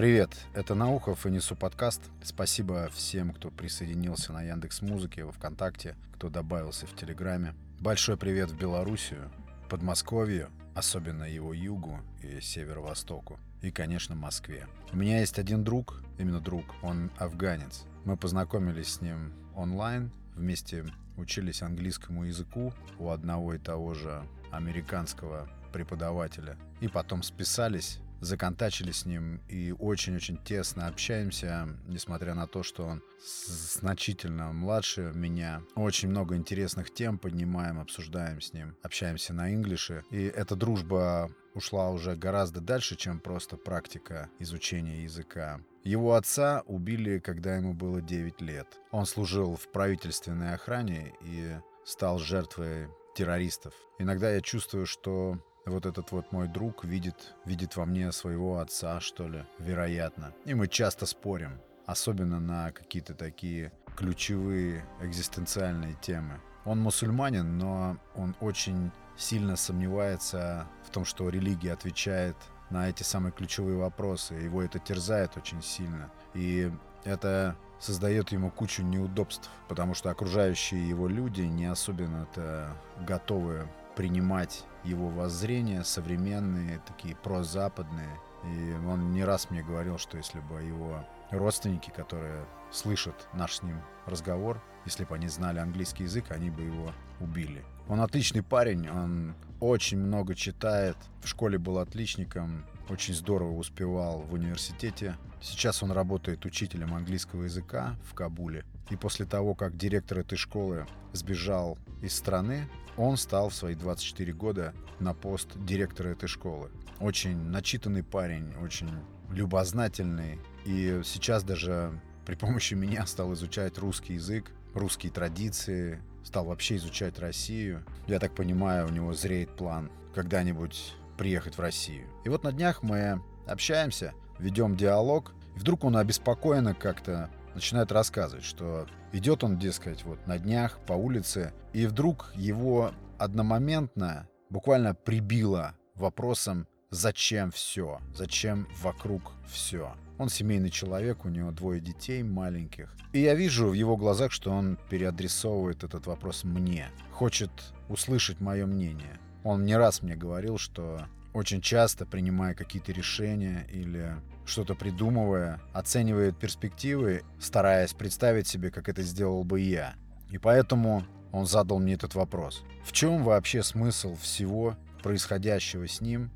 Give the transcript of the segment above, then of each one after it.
Привет, это Наухов и Несу подкаст. Спасибо всем, кто присоединился на Яндекс Музыке, во Вконтакте, кто добавился в Телеграме. Большой привет в Белоруссию, Подмосковью, особенно его югу и северо-востоку, и, конечно, Москве. У меня есть один друг, именно друг, он афганец. Мы познакомились с ним онлайн, вместе учились английскому языку у одного и того же американского преподавателя. И потом списались законтачили с ним и очень-очень тесно общаемся, несмотря на то, что он значительно младше меня. Очень много интересных тем поднимаем, обсуждаем с ним, общаемся на инглише. И эта дружба ушла уже гораздо дальше, чем просто практика изучения языка. Его отца убили, когда ему было 9 лет. Он служил в правительственной охране и стал жертвой террористов. Иногда я чувствую, что вот этот вот мой друг видит, видит во мне своего отца, что ли, вероятно. И мы часто спорим, особенно на какие-то такие ключевые экзистенциальные темы. Он мусульманин, но он очень сильно сомневается в том, что религия отвечает на эти самые ключевые вопросы. Его это терзает очень сильно. И это создает ему кучу неудобств, потому что окружающие его люди не особенно-то готовы принимать его воззрения современные, такие прозападные. И он не раз мне говорил, что если бы его родственники, которые слышат наш с ним разговор, если бы они знали английский язык, они бы его убили. Он отличный парень, он очень много читает, в школе был отличником, очень здорово успевал в университете. Сейчас он работает учителем английского языка в Кабуле. И после того, как директор этой школы сбежал из страны, он стал в свои 24 года на пост директора этой школы. Очень начитанный парень, очень любознательный. И сейчас даже при помощи меня стал изучать русский язык, русские традиции, стал вообще изучать Россию. Я так понимаю, у него зреет план когда-нибудь приехать в Россию. И вот на днях мы общаемся, ведем диалог, и вдруг он обеспокоенно как-то начинает рассказывать, что идет он, дескать, вот на днях по улице, и вдруг его одномоментно буквально прибило вопросом «Зачем все? Зачем вокруг все?» Он семейный человек, у него двое детей маленьких. И я вижу в его глазах, что он переадресовывает этот вопрос мне. Хочет услышать мое мнение. Он не раз мне говорил, что очень часто, принимая какие-то решения или что-то придумывая, оценивает перспективы, стараясь представить себе, как это сделал бы я. И поэтому он задал мне этот вопрос. В чем вообще смысл всего происходящего с ним?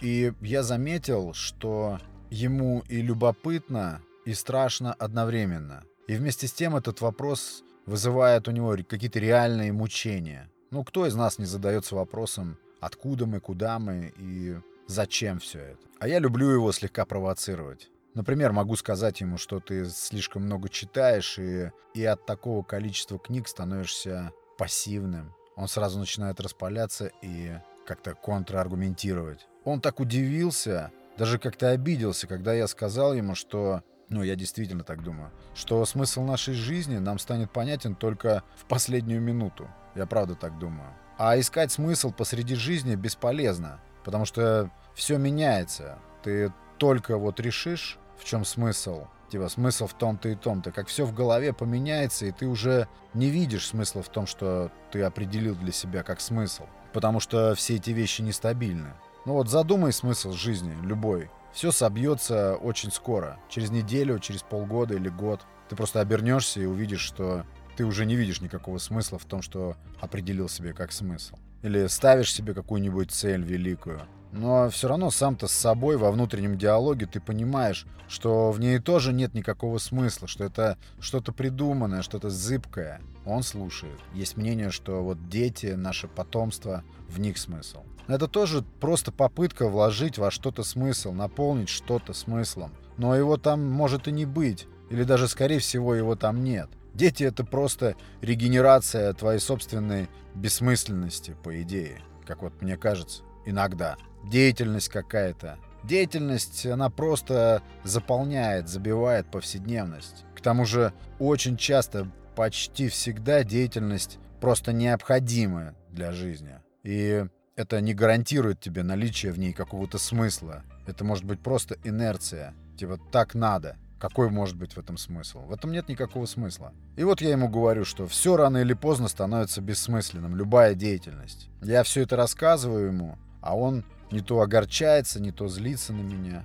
И я заметил, что ему и любопытно, и страшно одновременно. И вместе с тем этот вопрос вызывает у него какие-то реальные мучения. Ну, кто из нас не задается вопросом, откуда мы, куда мы и зачем все это. А я люблю его слегка провоцировать. Например, могу сказать ему, что ты слишком много читаешь, и, и от такого количества книг становишься пассивным. Он сразу начинает распаляться и как-то контраргументировать. Он так удивился, даже как-то обиделся, когда я сказал ему, что, ну, я действительно так думаю, что смысл нашей жизни нам станет понятен только в последнюю минуту. Я правда так думаю. А искать смысл посреди жизни бесполезно, потому что все меняется. Ты только вот решишь, в чем смысл, типа смысл в том-то и том-то, как все в голове поменяется, и ты уже не видишь смысла в том, что ты определил для себя как смысл, потому что все эти вещи нестабильны. Ну вот задумай смысл жизни, любой. Все собьется очень скоро, через неделю, через полгода или год. Ты просто обернешься и увидишь, что ты уже не видишь никакого смысла в том, что определил себе как смысл. Или ставишь себе какую-нибудь цель великую. Но все равно сам-то с собой во внутреннем диалоге ты понимаешь, что в ней тоже нет никакого смысла, что это что-то придуманное, что-то зыбкое. Он слушает. Есть мнение, что вот дети, наше потомство, в них смысл. Это тоже просто попытка вложить во что-то смысл, наполнить что-то смыслом. Но его там может и не быть. Или даже, скорее всего, его там нет. Дети — это просто регенерация твоей собственной бессмысленности, по идее, как вот мне кажется, иногда. Деятельность какая-то. Деятельность, она просто заполняет, забивает повседневность. К тому же очень часто, почти всегда деятельность просто необходима для жизни. И это не гарантирует тебе наличие в ней какого-то смысла. Это может быть просто инерция. Типа, так надо. Какой может быть в этом смысл? В этом нет никакого смысла. И вот я ему говорю, что все рано или поздно становится бессмысленным, любая деятельность. Я все это рассказываю ему, а он не то огорчается, не то злится на меня.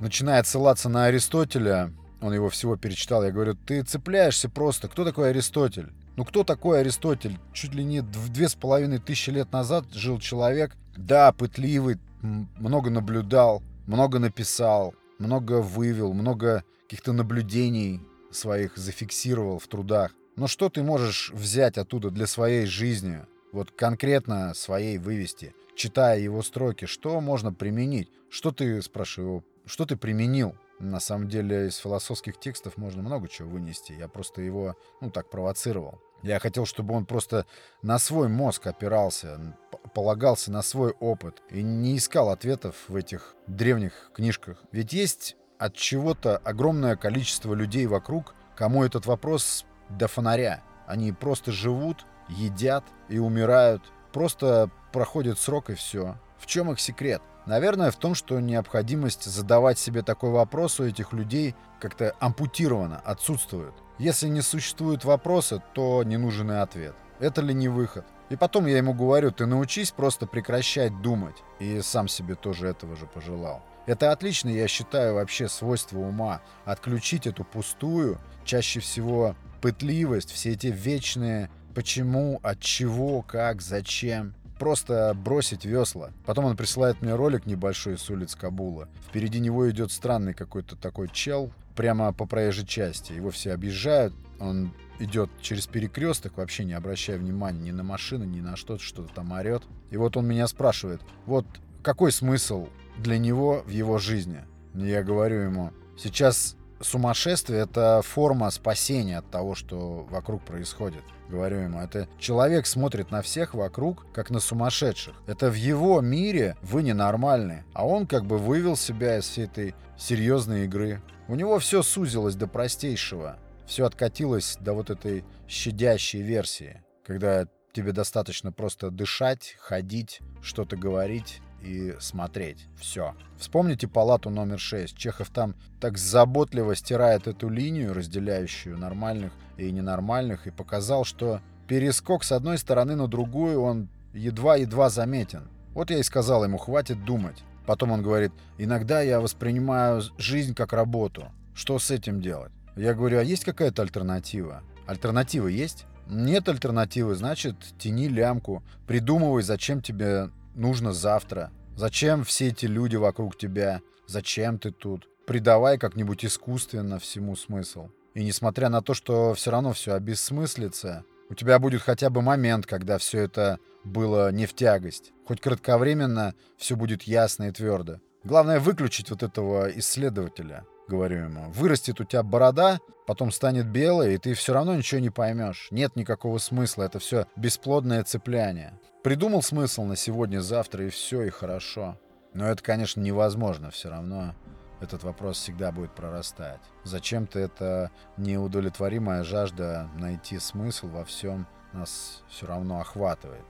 Начинает ссылаться на Аристотеля, он его всего перечитал. Я говорю, ты цепляешься просто. Кто такой Аристотель? Ну кто такой Аристотель? Чуть ли не две с половиной тысячи лет назад жил человек. Да, пытливый, много наблюдал, много написал, много вывел, много каких-то наблюдений своих зафиксировал в трудах. Но что ты можешь взять оттуда для своей жизни? Вот конкретно своей вывести, читая его строки, что можно применить? Что ты, спрашиваю, что ты применил? На самом деле из философских текстов можно много чего вынести. Я просто его, ну, так провоцировал. Я хотел, чтобы он просто на свой мозг опирался, полагался на свой опыт и не искал ответов в этих древних книжках. Ведь есть от чего-то огромное количество людей вокруг, кому этот вопрос до фонаря. Они просто живут, едят и умирают, просто проходит срок и все. В чем их секрет? Наверное, в том, что необходимость задавать себе такой вопрос у этих людей как-то ампутирована, отсутствует. Если не существует вопроса, то не нужен и ответ. Это ли не выход? И потом я ему говорю, ты научись просто прекращать думать. И сам себе тоже этого же пожелал. Это отлично, я считаю, вообще свойство ума. Отключить эту пустую, чаще всего пытливость, все эти вечные почему, от чего, как, зачем просто бросить весла. Потом он присылает мне ролик небольшой с улиц Кабула. Впереди него идет странный какой-то такой чел прямо по проезжей части. Его все объезжают. Он идет через перекресток, вообще не обращая внимания ни на машины, ни на что-то, что-то там орет. И вот он меня спрашивает, вот какой смысл для него в его жизни? Я говорю ему, сейчас сумасшествие — это форма спасения от того, что вокруг происходит. Говорю ему, это человек смотрит на всех вокруг, как на сумасшедших. Это в его мире вы ненормальны. А он как бы вывел себя из всей этой серьезной игры. У него все сузилось до простейшего. Все откатилось до вот этой щадящей версии. Когда тебе достаточно просто дышать, ходить, что-то говорить, и смотреть. Все. Вспомните палату номер 6. Чехов там так заботливо стирает эту линию, разделяющую нормальных и ненормальных, и показал, что перескок с одной стороны на другую, он едва-едва заметен. Вот я и сказал ему, хватит думать. Потом он говорит, иногда я воспринимаю жизнь как работу. Что с этим делать? Я говорю, а есть какая-то альтернатива? Альтернатива есть? Нет альтернативы, значит, тяни лямку. Придумывай, зачем тебе нужно завтра? Зачем все эти люди вокруг тебя? Зачем ты тут? Придавай как-нибудь искусственно всему смысл. И несмотря на то, что все равно все обессмыслится, у тебя будет хотя бы момент, когда все это было не в тягость. Хоть кратковременно все будет ясно и твердо. Главное выключить вот этого исследователя, говорю ему. Вырастет у тебя борода, потом станет белой, и ты все равно ничего не поймешь. Нет никакого смысла, это все бесплодное цепляние. Придумал смысл на сегодня-завтра, и все, и хорошо. Но это, конечно, невозможно все равно. Этот вопрос всегда будет прорастать. Зачем-то это неудовлетворимая жажда найти смысл во всем нас все равно охватывает.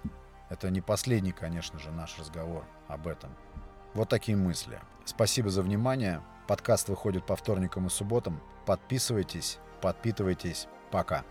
Это не последний, конечно же, наш разговор об этом. Вот такие мысли. Спасибо за внимание. Подкаст выходит по вторникам и субботам. Подписывайтесь, подпитывайтесь. Пока.